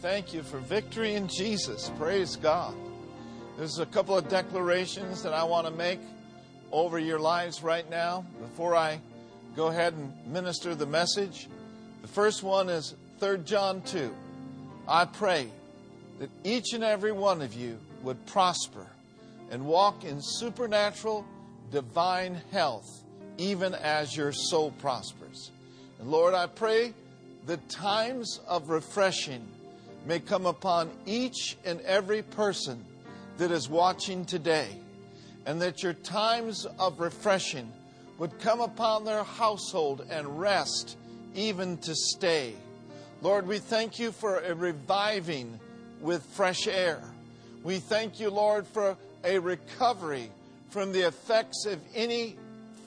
Thank you for victory in Jesus. Praise God. There's a couple of declarations that I want to make over your lives right now before I go ahead and minister the message. The first one is 3 John 2. I pray that each and every one of you would prosper and walk in supernatural, divine health, even as your soul prospers. And Lord, I pray that times of refreshing may come upon each and every person that is watching today, and that your times of refreshing would come upon their household and rest, even to stay. Lord, we thank you for a reviving with fresh air. We thank you, Lord, for a recovery from the effects of any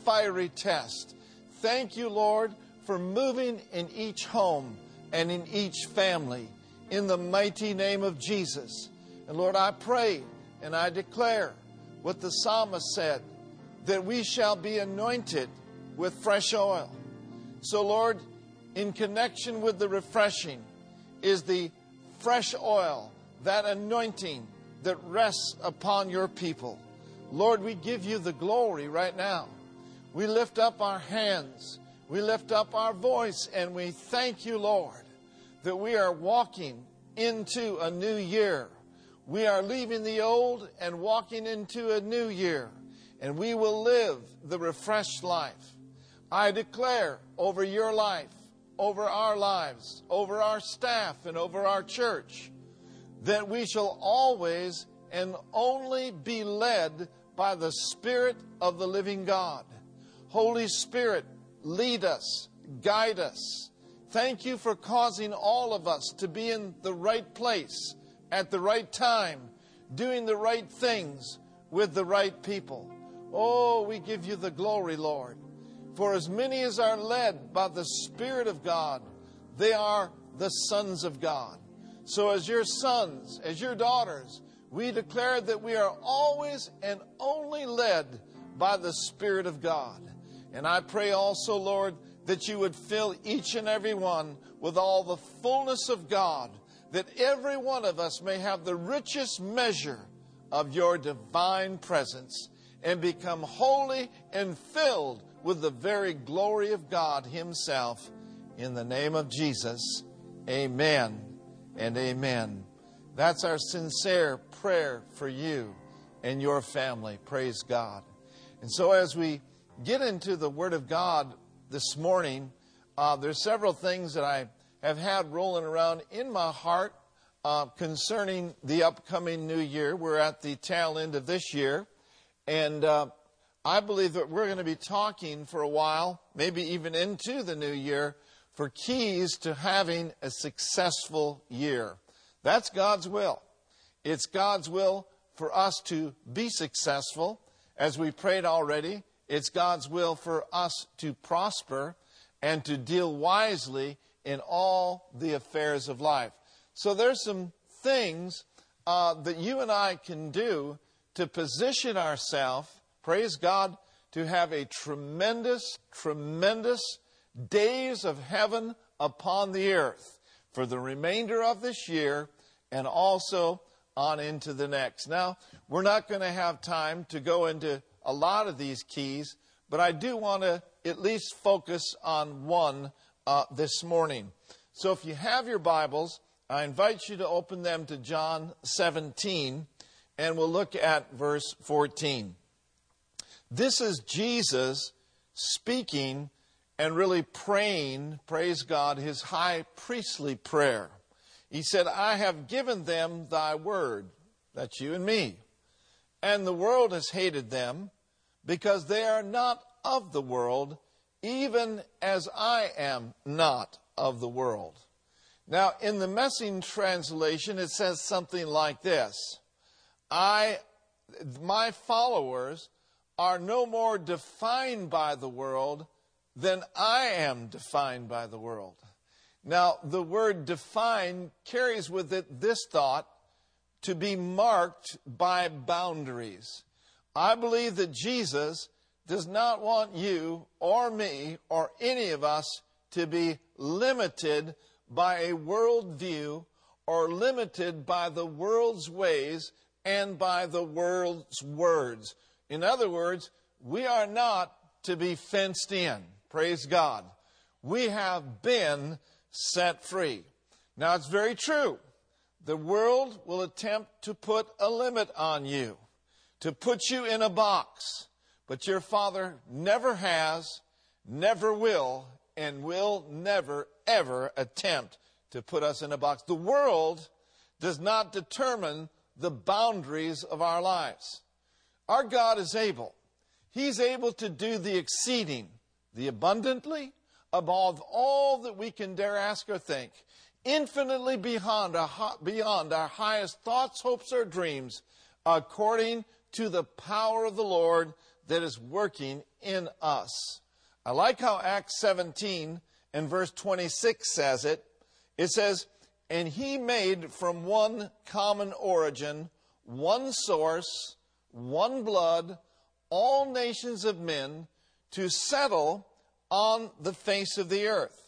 fiery test. Thank you, Lord, for moving in each home and in each family in the mighty name of Jesus. And Lord, I pray and I declare what the psalmist said that we shall be anointed with fresh oil. So, Lord, in connection with the refreshing is the fresh oil, that anointing that rests upon your people. Lord, we give you the glory right now. We lift up our hands, we lift up our voice, and we thank you, Lord, that we are walking into a new year. We are leaving the old and walking into a new year, and we will live the refreshed life. I declare over your life, over our lives, over our staff, and over our church that we shall always and only be led by the Spirit of the living God. Holy Spirit, lead us, guide us, Thank you for causing all of us to be in the right place at the right time, doing the right things with the right people. Oh, we give you the glory, Lord. For as many as are led by the Spirit of God, they are the sons of God. So, as your sons, as your daughters, we declare that we are always and only led by the Spirit of God. And I pray also, Lord, that you would fill each and every one with all the fullness of God, that every one of us may have the richest measure of your divine presence and become holy and filled with the very glory of God Himself. In the name of Jesus, amen and amen. That's our sincere prayer for you and your family. Praise God. And so, as we get into the Word of God this morning, uh, there's several things that I have had rolling around in my heart uh, concerning the upcoming new year. We're at the tail end of this year, and uh, I believe that we're going to be talking for a while, maybe even into the new year, for keys to having a successful year. That's God's will. It's God's will for us to be successful, as we prayed already. It's God's will for us to prosper and to deal wisely in all the affairs of life. So there's some things uh, that you and I can do to position ourselves, praise God, to have a tremendous, tremendous days of heaven upon the earth for the remainder of this year and also on into the next. Now, we're not going to have time to go into a lot of these keys, but I do want to at least focus on one uh, this morning. So if you have your Bibles, I invite you to open them to John 17, and we'll look at verse 14. This is Jesus speaking and really praying, praise God, his high priestly prayer. He said, I have given them thy word. That's you and me. And the world has hated them because they are not of the world, even as I am not of the world. Now, in the Message translation, it says something like this I, my followers are no more defined by the world than I am defined by the world. Now, the word define carries with it this thought to be marked by boundaries. I believe that Jesus does not want you or me or any of us to be limited by a worldview or limited by the world's ways and by the world's words. In other words, we are not to be fenced in. Praise God. We have been set free. Now, it's very true. The world will attempt to put a limit on you, to put you in a box. But your Father never has, never will, and will never, ever attempt to put us in a box. The world does not determine the boundaries of our lives. Our God is able. He's able to do the exceeding, the abundantly, above all that we can dare ask or think, infinitely beyond our, beyond our highest thoughts, hopes, or dreams, according to the power of the Lord that is working in us. I like how Acts 17 and verse 26 says it. It says, And he made from one common origin, one source, one blood, all nations of men to settle on the face of the earth,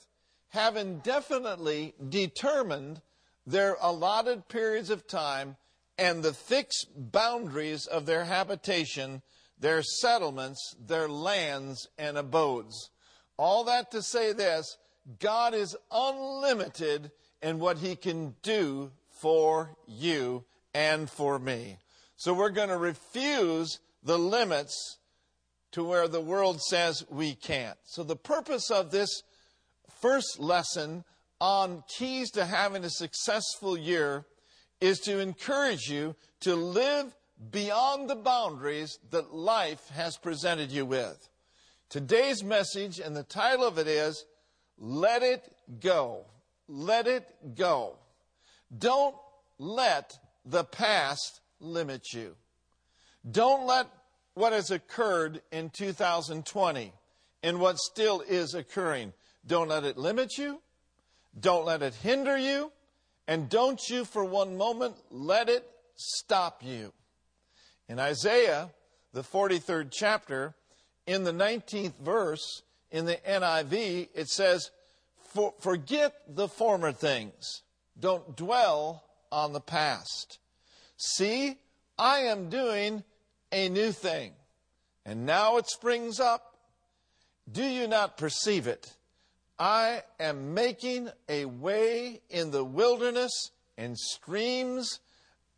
having indefinitely determined their allotted periods of time and the fixed boundaries of their habitation their settlements, their lands, and abodes. All that to say this God is unlimited in what He can do for you and for me. So we're going to refuse the limits to where the world says we can't. So the purpose of this first lesson on keys to having a successful year is to encourage you to live beyond the boundaries that life has presented you with. Today's message, and the title of it is Let It Go. Let It Go. Don't let the past limit you. Don't let what has occurred in 2020 and what still is occurring, don't let it limit you. Don't let it hinder you. And don't you for one moment let it stop you. In Isaiah, the 43rd chapter, in the 19th verse, in the NIV, it says, For, Forget the former things, don't dwell on the past. See, I am doing a new thing, and now it springs up. Do you not perceive it? I am making a way in the wilderness and streams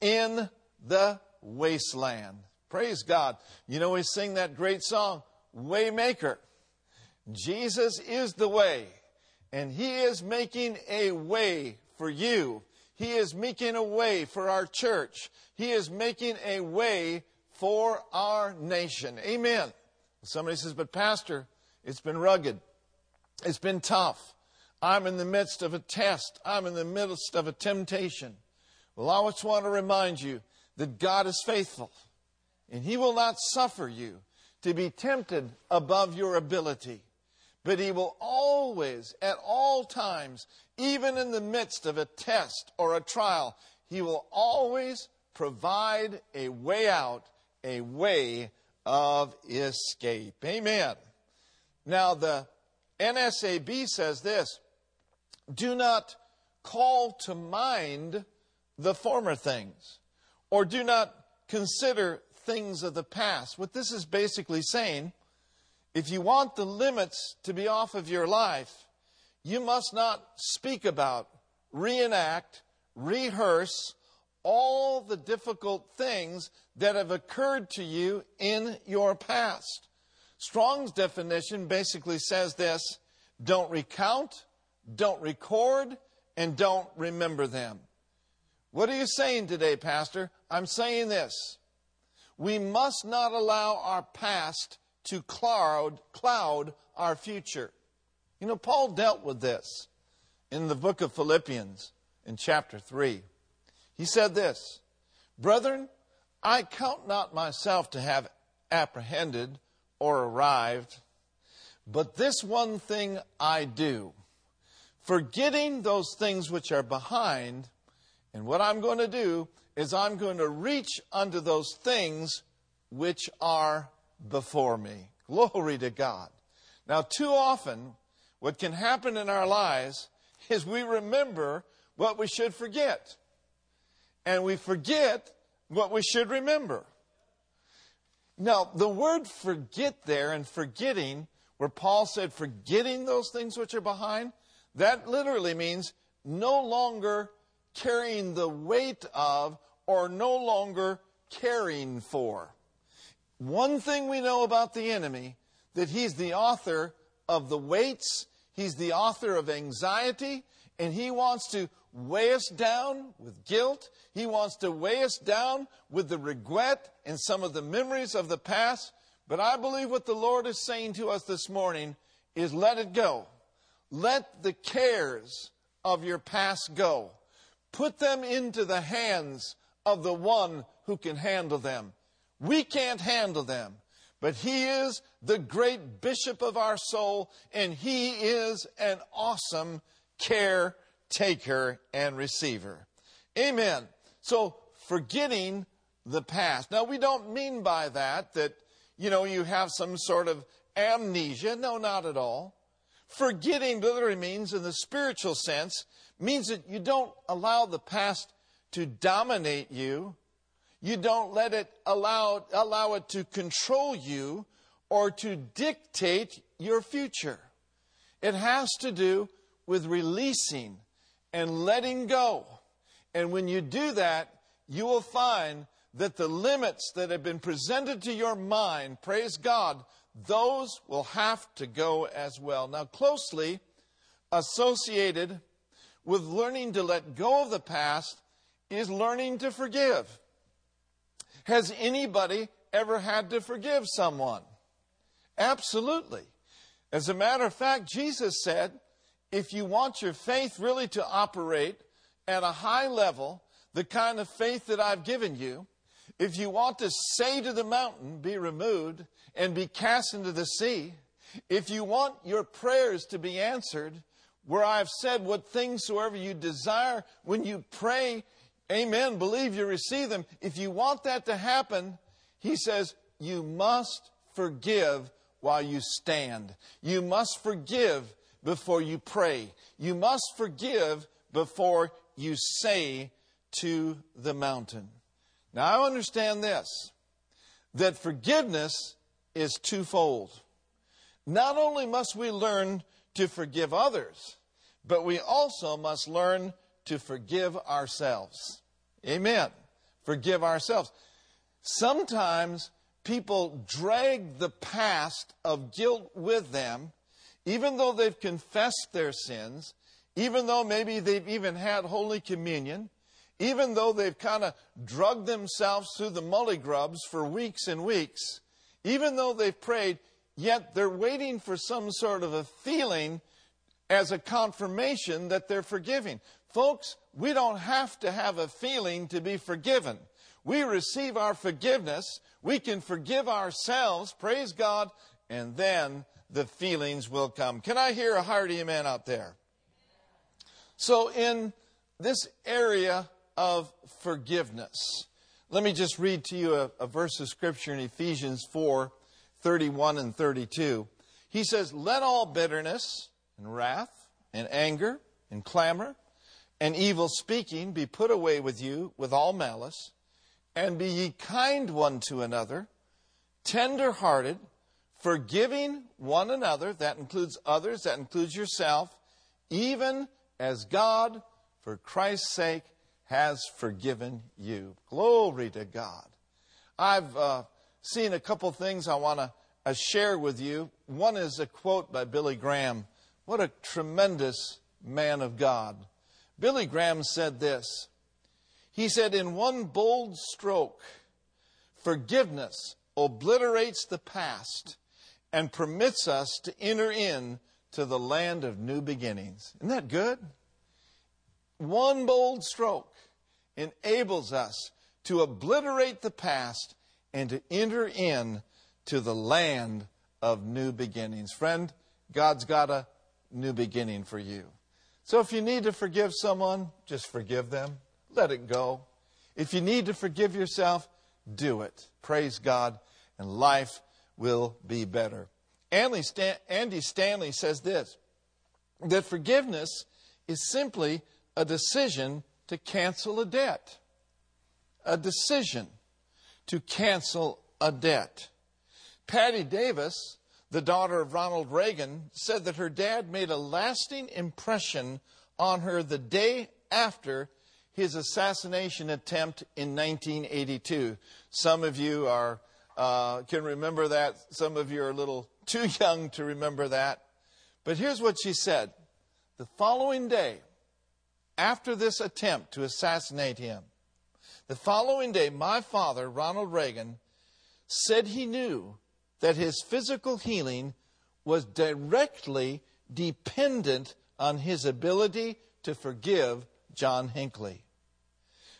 in the wasteland. Praise God. You know, we sing that great song, Waymaker. Jesus is the way, and He is making a way for you. He is making a way for our church. He is making a way for our nation. Amen. Somebody says, but Pastor, it's been rugged. It's been tough. I'm in the midst of a test. I'm in the midst of a temptation. Well, I just want to remind you that God is faithful and He will not suffer you to be tempted above your ability. But He will always, at all times, even in the midst of a test or a trial, He will always provide a way out, a way of escape. Amen. Now, the NASB says this do not call to mind the former things or do not consider things of the past. What this is basically saying, if you want the limits to be off of your life, you must not speak about, reenact, rehearse all the difficult things that have occurred to you in your past. Strong's definition basically says this don't recount, don't record, and don't remember them. What are you saying today, Pastor? I'm saying this. We must not allow our past to cloud, cloud our future. You know, Paul dealt with this in the book of Philippians in chapter 3. He said this Brethren, I count not myself to have apprehended or arrived, but this one thing I do, forgetting those things which are behind and what I'm going to do is I'm going to reach unto those things which are before me. Glory to God. Now, too often, what can happen in our lives is we remember what we should forget. And we forget what we should remember. Now, the word forget there and forgetting, where Paul said forgetting those things which are behind, that literally means no longer carrying the weight of or no longer caring for. One thing we know about the enemy that he's the author of the weights, he's the author of anxiety, and he wants to weigh us down with guilt. He wants to weigh us down with the regret and some of the memories of the past. But I believe what the Lord is saying to us this morning is let it go. Let the cares of your past go. Put them into the hands of the one who can handle them. We can't handle them, but He is the great bishop of our soul, and He is an awesome caretaker and receiver. Amen. So, forgetting the past. Now, we don't mean by that that, you know, you have some sort of amnesia. No, not at all. Forgetting literally means, in the spiritual sense, means that you don't allow the past to dominate you. You don't let it allow, allow it to control you or to dictate your future. It has to do with releasing and letting go. And when you do that, you will find that the limits that have been presented to your mind, praise God, those will have to go as well. Now, closely associated with learning to let go of the past is learning to forgive. Has anybody ever had to forgive someone? Absolutely. As a matter of fact, Jesus said, if you want your faith really to operate at a high level, the kind of faith that I've given you, if you want to say to the mountain, be removed and be cast into the sea, if you want your prayers to be answered, where I've said, what things soever you desire when you pray, amen, believe you receive them. If you want that to happen, he says, you must forgive while you stand. You must forgive before you pray. You must forgive before you say to the mountain. Now, I understand this that forgiveness is twofold. Not only must we learn to forgive others, but we also must learn to forgive ourselves. Amen. Forgive ourselves. Sometimes people drag the past of guilt with them, even though they've confessed their sins, even though maybe they've even had Holy Communion, even though they've kind of drugged themselves through the mully grubs for weeks and weeks, even though they've prayed, yet they're waiting for some sort of a feeling as a confirmation that they're forgiving. Folks, we don't have to have a feeling to be forgiven. We receive our forgiveness. We can forgive ourselves, praise God, and then the feelings will come. Can I hear a hearty amen out there? So, in this area of forgiveness. Let me just read to you a, a verse of scripture in Ephesians 4 31 and 32. He says, Let all bitterness and wrath and anger and clamor and evil speaking be put away with you with all malice, and be ye kind one to another, tender hearted, forgiving one another. That includes others, that includes yourself, even as God, for Christ's sake, has forgiven you. Glory to God. I've uh, seen a couple things I want to uh, share with you. One is a quote by Billy Graham. What a tremendous man of God. Billy Graham said this. He said, In one bold stroke, forgiveness obliterates the past and permits us to enter in to the land of new beginnings. Isn't that good? One bold stroke enables us to obliterate the past and to enter in to the land of new beginnings. Friend, God's got a new beginning for you. So if you need to forgive someone, just forgive them. Let it go. If you need to forgive yourself, do it. Praise God, and life will be better. Andy Stanley says this that forgiveness is simply a decision to cancel a debt. A decision to cancel a debt. Patti Davis, the daughter of Ronald Reagan, said that her dad made a lasting impression on her the day after his assassination attempt in 1982. Some of you are uh, can remember that. Some of you are a little too young to remember that. But here's what she said: the following day, after this attempt to assassinate him, the following day, my father, Ronald Reagan, said he knew that his physical healing was directly dependent on his ability to forgive John Hinckley.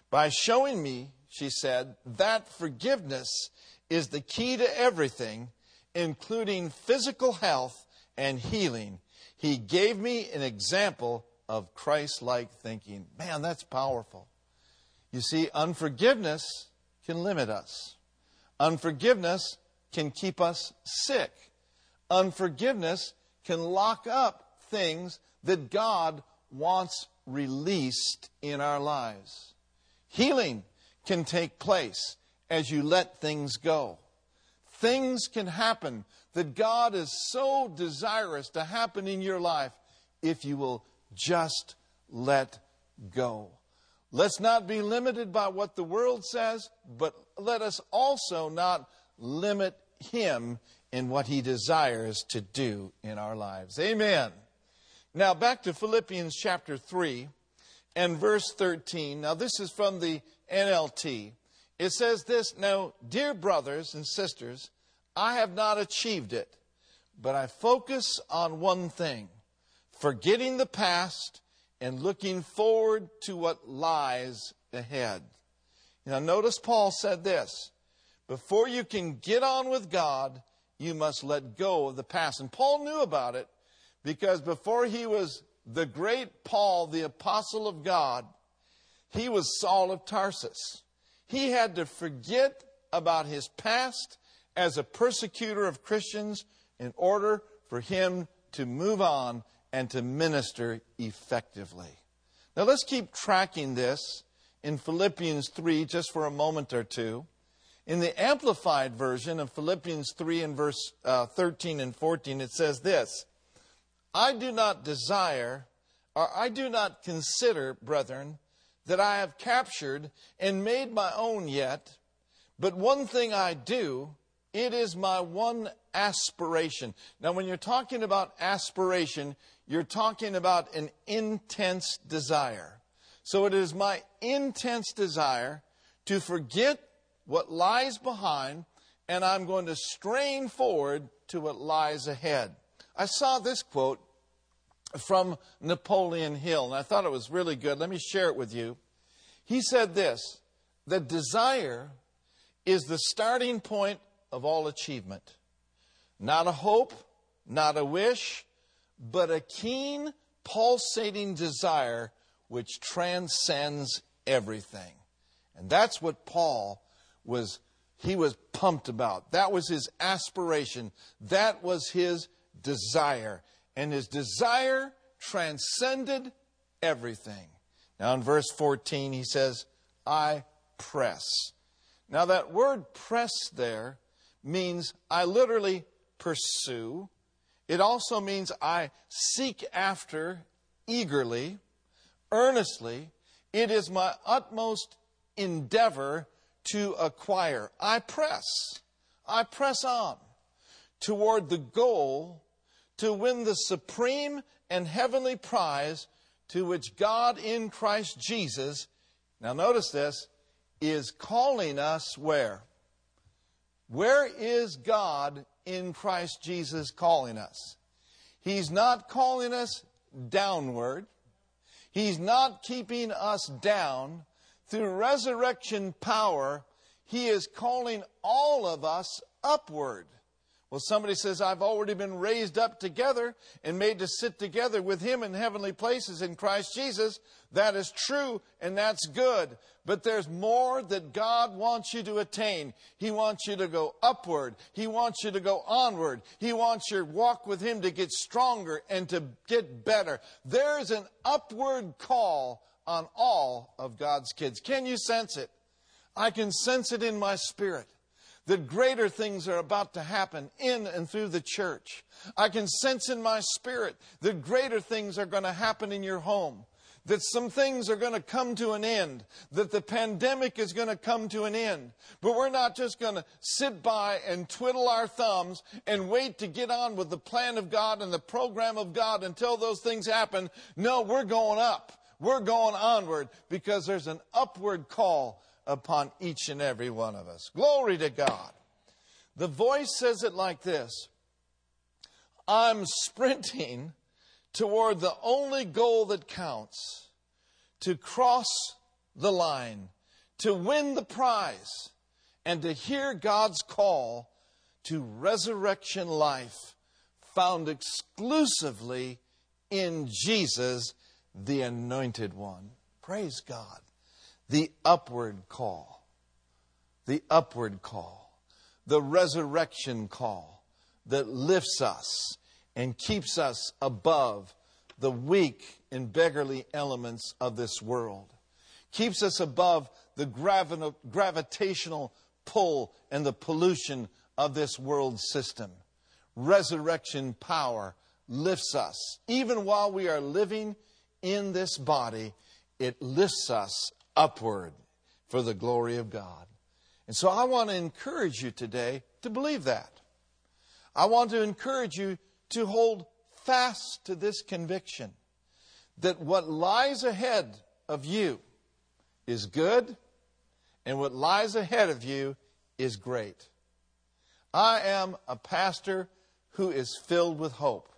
By showing me, she said, that forgiveness is the key to everything, including physical health and healing, he gave me an example of Christ like thinking. Man, that's powerful. You see, unforgiveness can limit us, unforgiveness can keep us sick, unforgiveness can lock up things that God wants released in our lives. Healing can take place as you let things go. Things can happen that God is so desirous to happen in your life if you will just let go. Let's not be limited by what the world says, but let us also not limit Him in what He desires to do in our lives. Amen. Now, back to Philippians chapter 3 and verse 13. Now, this is from the NLT. It says this Now, dear brothers and sisters, I have not achieved it, but I focus on one thing forgetting the past and looking forward to what lies ahead. Now, notice Paul said this before you can get on with God, you must let go of the past. And Paul knew about it because before he was the great Paul, the apostle of God, he was Saul of Tarsus. He had to forget about his past as a persecutor of Christians in order for him to move on and to minister effectively. Now let's keep tracking this in Philippians 3 just for a moment or two. In the Amplified version of Philippians 3 and verse uh, 13 and 14, it says this I do not desire, or I do not consider, brethren, that I have captured and made my own yet, but one thing I do, it is my one aspiration. Now, when you're talking about aspiration, you're talking about an intense desire. So it is my intense desire to forget what lies behind, and I'm going to strain forward to what lies ahead. I saw this quote from Napoleon Hill, and I thought it was really good. Let me share it with you. He said this the desire is the starting point of all achievement. Not a hope, not a wish, but a keen, pulsating desire which transcends everything. And that's what Paul was he was pumped about. That was his aspiration. That was his desire. And his desire transcended everything. Now, in verse 14, he says, I press. Now, that word press there means I literally pursue. It also means I seek after eagerly, earnestly. It is my utmost endeavor to acquire. I press. I press on toward the goal to win the supreme and heavenly prize to which God in Christ Jesus, now notice this, is calling us where? Where is God in Christ Jesus calling us? He's not calling us downward. He's not keeping us down. Through resurrection power, He is calling all of us upward. Well, somebody says, I've already been raised up together and made to sit together with him in heavenly places in Christ Jesus. That is true and that's good. But there's more that God wants you to attain. He wants you to go upward. He wants you to go onward. He wants your walk with him to get stronger and to get better. There's an upward call on all of God's kids. Can you sense it? I can sense it in my spirit that greater things are about to happen in and through the church. I can sense in my spirit that greater things are going to happen in your home. That some things are going to come to an end, that the pandemic is going to come to an end. But we're not just going to sit by and twiddle our thumbs and wait to get on with the plan of God and the program of God until those things happen. No, we're going up. We're going onward because there's an upward call upon each and every one of us. Glory to God. The voice says it like this I'm sprinting toward the only goal that counts to cross the line, to win the prize, and to hear God's call to resurrection life found exclusively in Jesus, the Anointed One. Praise God the upward call, the upward call, the resurrection call that lifts us and keeps us above the weak and beggarly elements of this world, keeps us above the gravi- gravitational pull and the pollution of this world system. Resurrection power lifts us. Even while we are living in this body, it lifts us upward for the glory of God. And so I want to encourage you today to believe that. I want to encourage you to hold fast to this conviction that what lies ahead of you is good and what lies ahead of you is great. I am a pastor who is filled with hope.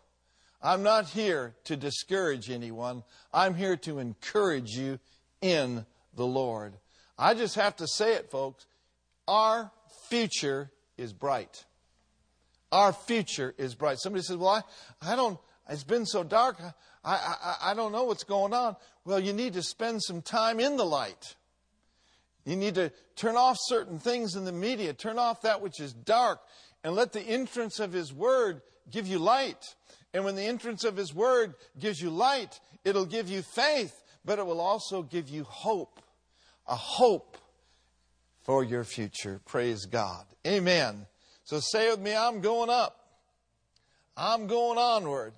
I'm not here to discourage anyone. I'm here to encourage you in the Lord. I just have to say it, folks. Our future is bright. Our future is bright. Somebody says, Well, I, I don't, it's been so dark. I, I, I don't know what's going on. Well, you need to spend some time in the light. You need to turn off certain things in the media, turn off that which is dark, and let the entrance of His Word give you light. And when the entrance of His Word gives you light, it'll give you faith, but it will also give you hope a hope for your future. Praise God. Amen. So say with me, I'm going up. I'm going onward.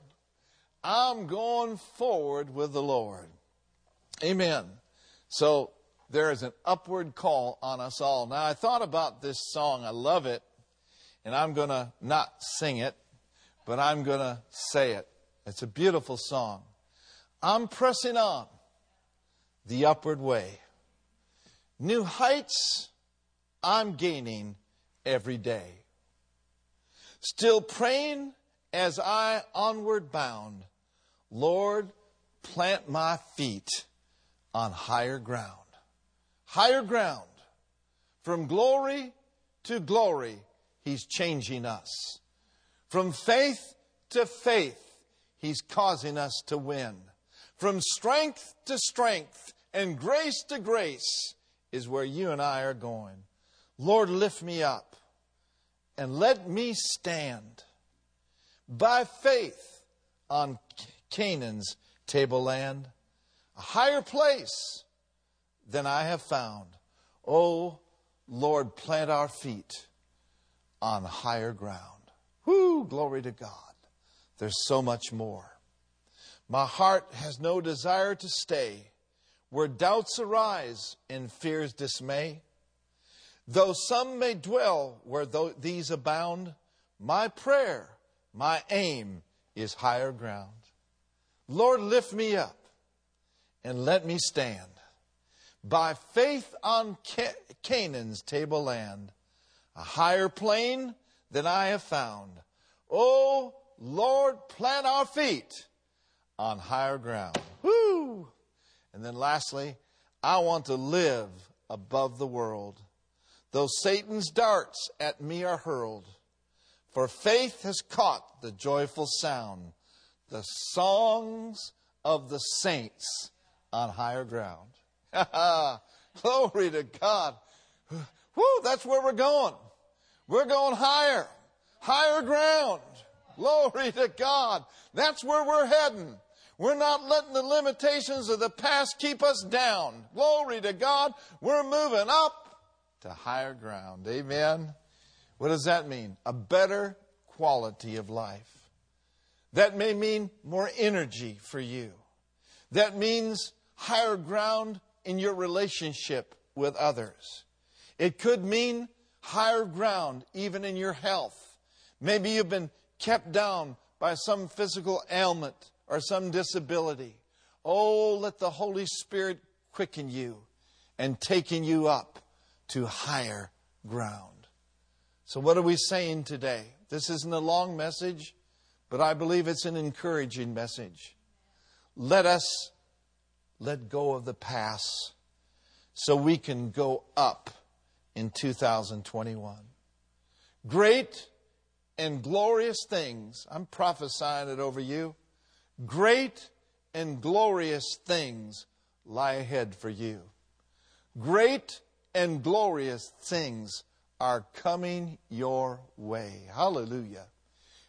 I'm going forward with the Lord. Amen. So there is an upward call on us all. Now, I thought about this song. I love it. And I'm going to not sing it, but I'm going to say it. It's a beautiful song. I'm pressing on the upward way. New heights I'm gaining every day. Still praying as I onward bound, Lord, plant my feet on higher ground. Higher ground. From glory to glory, He's changing us. From faith to faith, He's causing us to win. From strength to strength and grace to grace, is where you and I are going. Lord, lift me up and let me stand by faith on Canaan's tableland, a higher place than I have found. Oh, Lord, plant our feet on higher ground. Whoo, glory to God. There's so much more. My heart has no desire to stay where doubts arise and fears dismay. Though some may dwell where these abound, my prayer, my aim is higher ground. Lord, lift me up and let me stand by faith on Canaan's tableland, a higher plane than I have found. Oh, Lord, plant our feet on higher ground. And then lastly, I want to live above the world. Though Satan's darts at me are hurled, for faith has caught the joyful sound, the songs of the saints on higher ground. Glory to God. Whoo, that's where we're going. We're going higher, higher ground. Glory to God. That's where we're heading. We're not letting the limitations of the past keep us down. Glory to God. We're moving up to higher ground. Amen. What does that mean? A better quality of life. That may mean more energy for you. That means higher ground in your relationship with others. It could mean higher ground even in your health. Maybe you've been kept down by some physical ailment or some disability. Oh, let the Holy Spirit quicken you and taking you up to higher ground. So, what are we saying today? This isn't a long message, but I believe it's an encouraging message. Let us let go of the past so we can go up in 2021. Great and glorious things, I'm prophesying it over you. Great and glorious things lie ahead for you. Great and glorious things are coming your way. Hallelujah.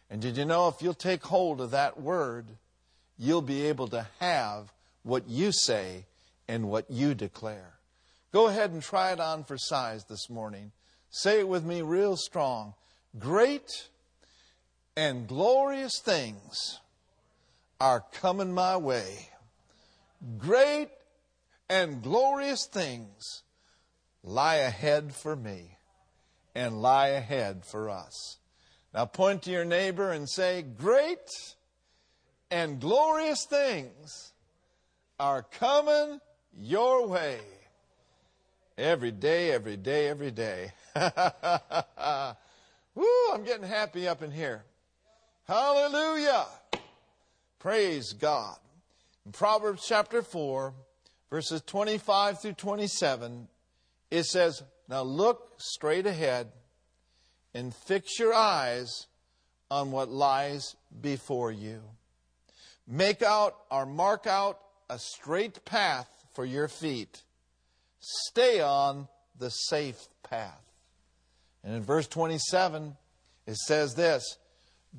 And did you know if you'll take hold of that word, you'll be able to have what you say and what you declare. Go ahead and try it on for size this morning. Say it with me real strong. Great and glorious things are coming my way. Great and glorious things lie ahead for me and lie ahead for us. Now point to your neighbor and say, Great and glorious things are coming your way. Every day, every day, every day. Woo, I'm getting happy up in here. Hallelujah. Praise God. In Proverbs chapter 4, verses 25 through 27, it says, Now look straight ahead and fix your eyes on what lies before you. Make out or mark out a straight path for your feet. Stay on the safe path. And in verse 27, it says this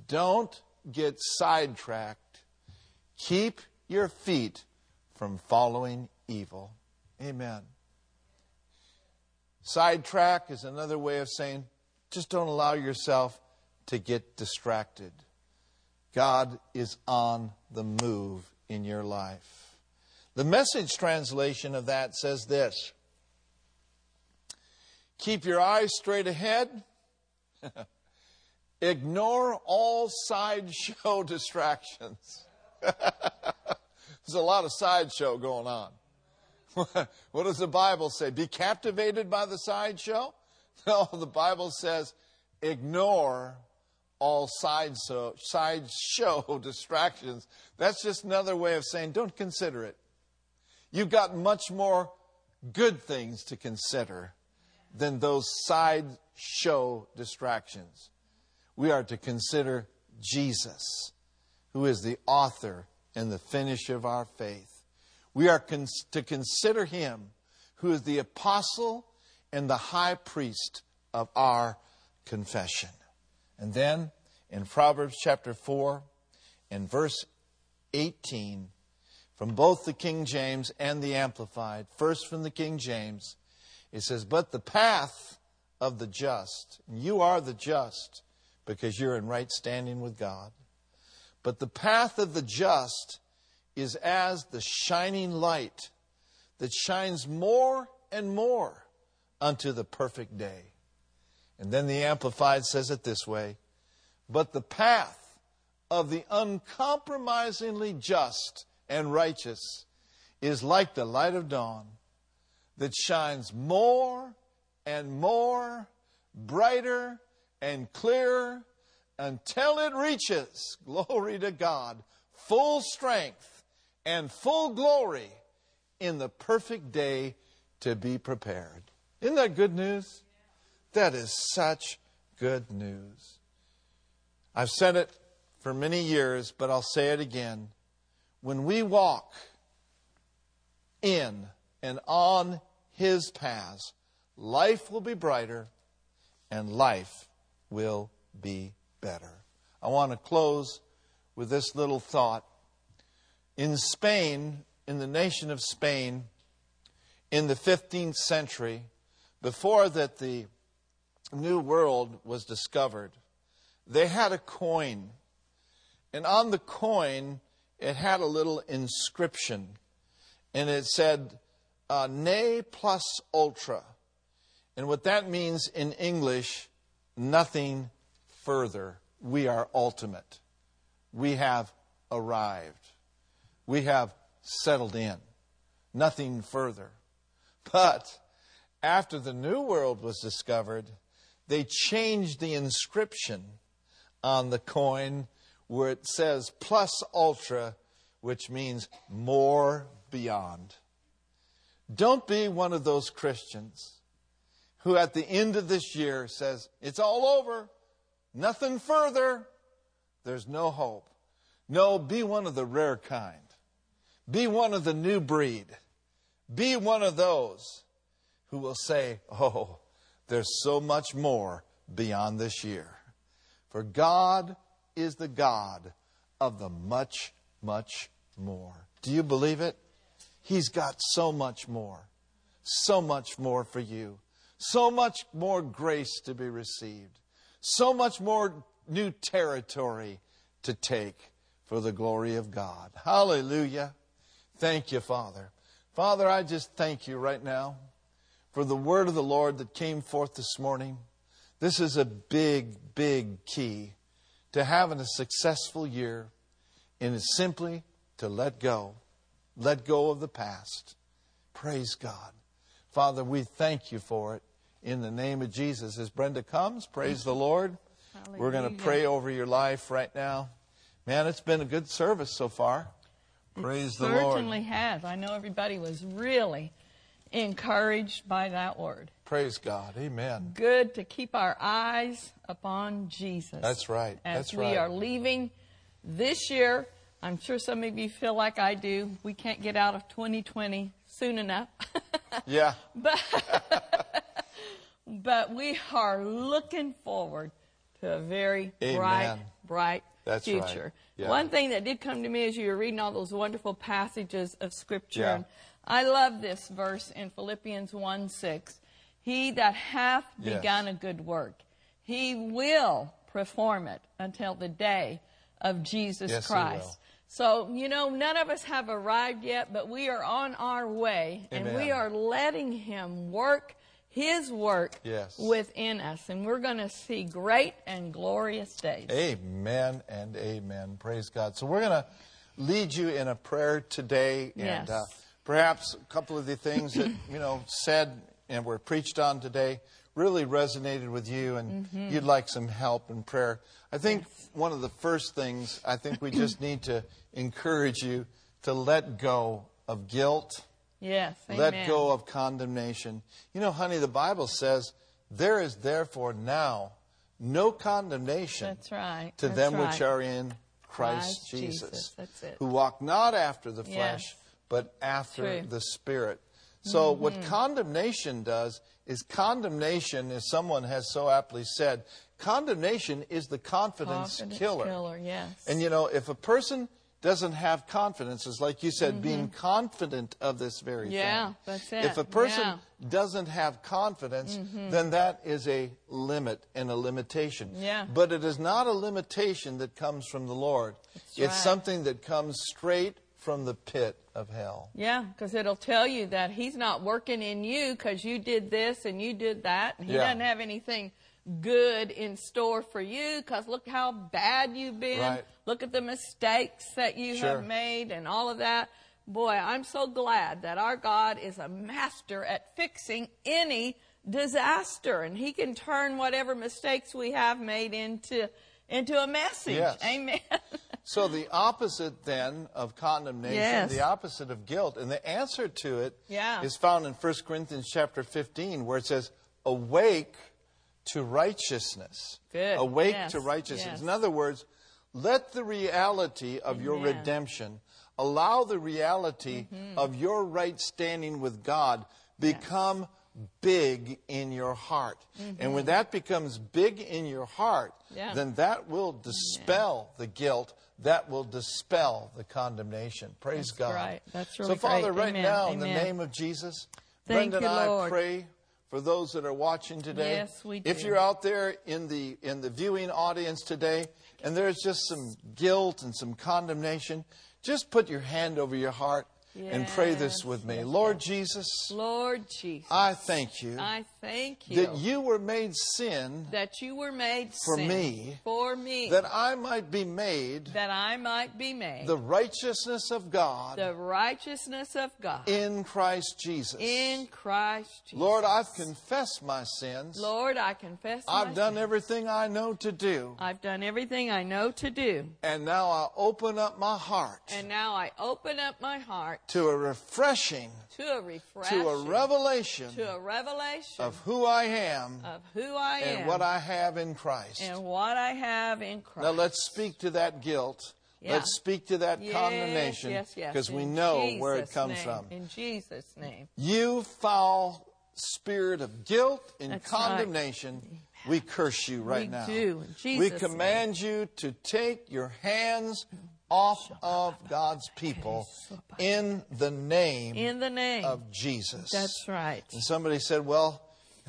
Don't get sidetracked Keep your feet from following evil. Amen. Sidetrack is another way of saying just don't allow yourself to get distracted. God is on the move in your life. The message translation of that says this Keep your eyes straight ahead. Ignore all sideshow distractions. There's a lot of sideshow going on. what does the Bible say? Be captivated by the sideshow? No, the Bible says ignore all sideshow, sideshow distractions. That's just another way of saying don't consider it. You've got much more good things to consider than those sideshow distractions. We are to consider Jesus who is the author and the finish of our faith. We are cons- to consider him who is the apostle and the high priest of our confession. And then in Proverbs chapter 4 and verse 18, from both the King James and the Amplified, first from the King James, it says, But the path of the just, you are the just because you're in right standing with God. But the path of the just is as the shining light that shines more and more unto the perfect day. And then the Amplified says it this way But the path of the uncompromisingly just and righteous is like the light of dawn that shines more and more, brighter and clearer until it reaches, glory to God, full strength and full glory in the perfect day to be prepared. Isn't that good news? That is such good news. I've said it for many years, but I'll say it again. When we walk in and on His paths, life will be brighter and life will be better. I want to close with this little thought. In Spain, in the nation of Spain, in the 15th century, before that the New World was discovered, they had a coin. And on the coin, it had a little inscription. And it said, uh, Ne plus ultra. And what that means in English, nothing further. We are ultimate. We have arrived. We have settled in. Nothing further. But after the New World was discovered, they changed the inscription on the coin where it says plus ultra, which means more beyond. Don't be one of those Christians who at the end of this year says, It's all over, nothing further, there's no hope. No, be one of the rare kind. Be one of the new breed. Be one of those who will say, Oh, there's so much more beyond this year. For God is the God of the much, much more. Do you believe it? He's got so much more. So much more for you. So much more grace to be received. So much more new territory to take for the glory of God. Hallelujah. Thank you, Father. Father, I just thank you right now for the word of the Lord that came forth this morning. This is a big, big key to having a successful year, and it's simply to let go. Let go of the past. Praise God. Father, we thank you for it in the name of Jesus. As Brenda comes, praise the Lord. Hallelujah. We're going to pray over your life right now. Man, it's been a good service so far. Praise it the Lord. Certainly has. I know everybody was really encouraged by that word. Praise God. Amen. Good to keep our eyes upon Jesus. That's right. As That's we right. are leaving this year, I'm sure some of you feel like I do. We can't get out of 2020 soon enough. yeah. But but we are looking forward to a very Amen. bright, bright That's future. right. Yeah. One thing that did come to me as you were reading all those wonderful passages of Scripture, Yeah. and I love this verse in Philippians 1 6. He that hath Yes. begun a good work, he will perform it until the day of Jesus Yes, Christ. So, you know, none of us have arrived yet, but we are on our way, and we are letting Him work His work Yes. within us. And we're going to see great and glorious days. Amen and amen. Praise God. So we're going to lead you in a prayer today, and Yes. uh, perhaps a couple of the things that you know said and were preached on today really resonated with you, and you'd like some help in prayer. I think Mm-hmm. Yes. one of the first things I think we just need to encourage you to let go of guilt. Yes. Let go of condemnation. You know, honey, the Bible says, There is therefore now no condemnation right. to That's them right. which are in Christ, Christ Jesus, Jesus. That's it. who walk not after the Yes. flesh, but after True. Mm-hmm. the Spirit. So, what condemnation does is condemnation, as someone has so aptly said, condemnation is the confidence, Confidence killer. killer, yes. And you know, if a person doesn't have confidence, it's like you said, being Mm-hmm. confident of this very thing. Yeah, thing. that's it. If a person Yeah. Mm-hmm. doesn't have confidence, then that is a limit and a limitation. Yeah. But it is not a limitation that comes from the Lord. That's it's right. something that comes straight from the pit of hell. Yeah, because it'll tell you that he's not working in you because you did this and you did that. And he Yeah. doesn't have anything good in store for you because look how bad you've been. Right. Look at the mistakes that you Sure. have made and all of that. Boy, I'm so glad that our God is a master at fixing any disaster and he can turn whatever mistakes we have made into into a message. Yes. Amen. So the opposite then of condemnation, Yes. the opposite of guilt, and the answer to it is Yeah. found in 1 Corinthians chapter 15 where it says, "Awake to righteousness." Good. Awake Yes. to righteousness. Yes. In other words, let the reality of your redemption, allow the reality Mm-hmm. of your right standing with God become big in your heart. And when that becomes big in your heart, Mm-hmm. Yeah. then that will dispel the guilt. That will dispel the condemnation. Praise That's God. right. That's so, Father, great. right Amen. now, in the name of Jesus, Thank Brenda you, and I Lord. pray for those that are watching today. Yes, we If you're out there in the in the viewing audience today, and there's just some guilt and some condemnation, just put your hand over your heart and pray this with me. yes, Lord Jesus, Lord Jesus, I thank you I thank you that you were made sin that you were made For me, for me, that I might be made that I might be made the righteousness of God the righteousness of God in Christ Jesus. in Christ Jesus. Lord, I've confessed my sins. Lord, I confess I've done sin. everything I know to do. I've done everything I know to do, And now I open up my heart and now I open up my heart to a refreshing, to a refreshing, to a revelation to a revelation of who I am of who I am and what I have in Christ. and what I have in Christ. Now let's speak to that guilt. Yeah. Let's speak to that Yes, condemnation yes, yes. because we know where it comes name. from. In Jesus' name. You foul spirit of guilt and That's right. condemnation, we curse you right We now. do, in we Jesus' command you to take your hands off of God's people in the name In the name. of Jesus. That's right. And somebody said, Well,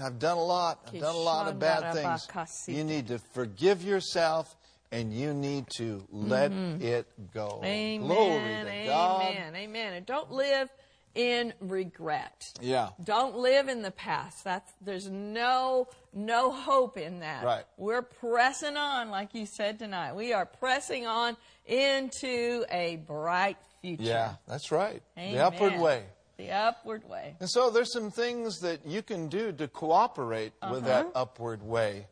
I've done a lot. I've done a lot of bad things. You need to forgive yourself and you need to let it go. Mm-hmm. Amen. Glory to God. amen. God. Amen. And don't live in regret. Yeah. Don't live in the past. That's there's no no hope in that. Right. We're pressing on, like you said tonight. We are pressing on into a bright future. Yeah, that's right. Amen. The upward way. The upward way. And so there's some things that you can do to cooperate with Uh-huh. that upward way.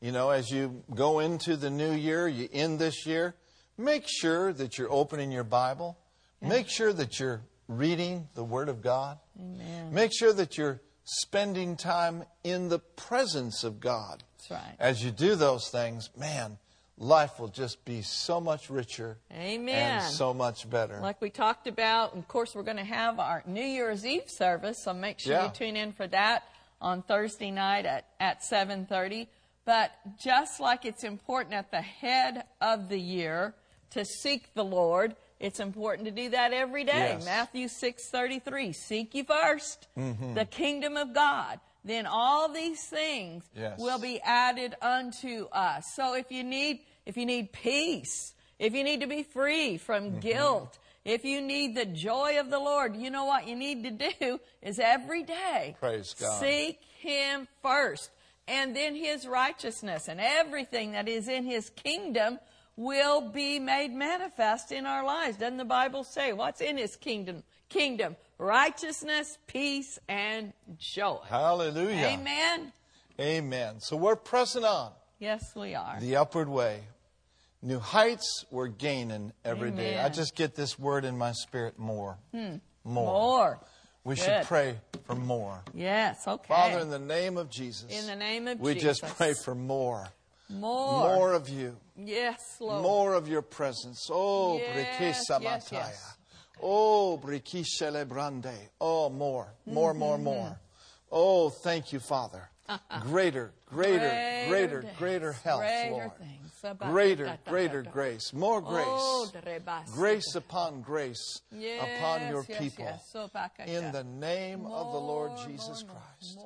You know, as you go into the new year, you end this year, make sure that you're opening your Bible. Make sure that you're reading the Word of God. Amen. Make sure that you're spending time in the presence of God. That's right. As you do those things, man, life will just be so much richer Amen. and so much better. Like we talked about, of course, we're going to have our New Year's Eve service, so make sure Yeah. you tune in for that on Thursday night at, at 7.30. But just like it's important at the head of the year to seek the Lord, it's important to do that every day. Yes. Matthew 6.33, seek ye 1st the kingdom of God. Then all these things Yes. will be added unto us. So if you need, if you need peace, if you need to be free from Mm-hmm. guilt, if you need the joy of the Lord, you know what you need to do is every day Praise God. seek Him first, and then His righteousness and everything that is in His kingdom will be made manifest in our lives. Doesn't the Bible say what's in His kingdom? Kingdom, righteousness, peace, and joy. Hallelujah. Amen. Amen. So we're pressing on Yes, we are. the upward way. New heights we're gaining every day. I just get this word in my spirit more. Hmm. More. More. We should pray for more. Yes, okay. Father, in the name of Jesus, In the name of we Jesus. We just pray for more. More. More of you. Yes, Lord. More of your presence. Oh, Yes, Brikisa yes, Mataya. yes. Oh, Brikishele Brande. Oh, more, more, Mm-hmm. more, more. Oh, thank you, Father. Greater, greater, greater, days, greater health, greater Lord. things. Greater, greater grace. More Oh, grace. Grace upon grace upon your people. In the name of the Lord Jesus Christ.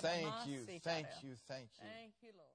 Thank you, thank you, thank you. Thank you, Lord.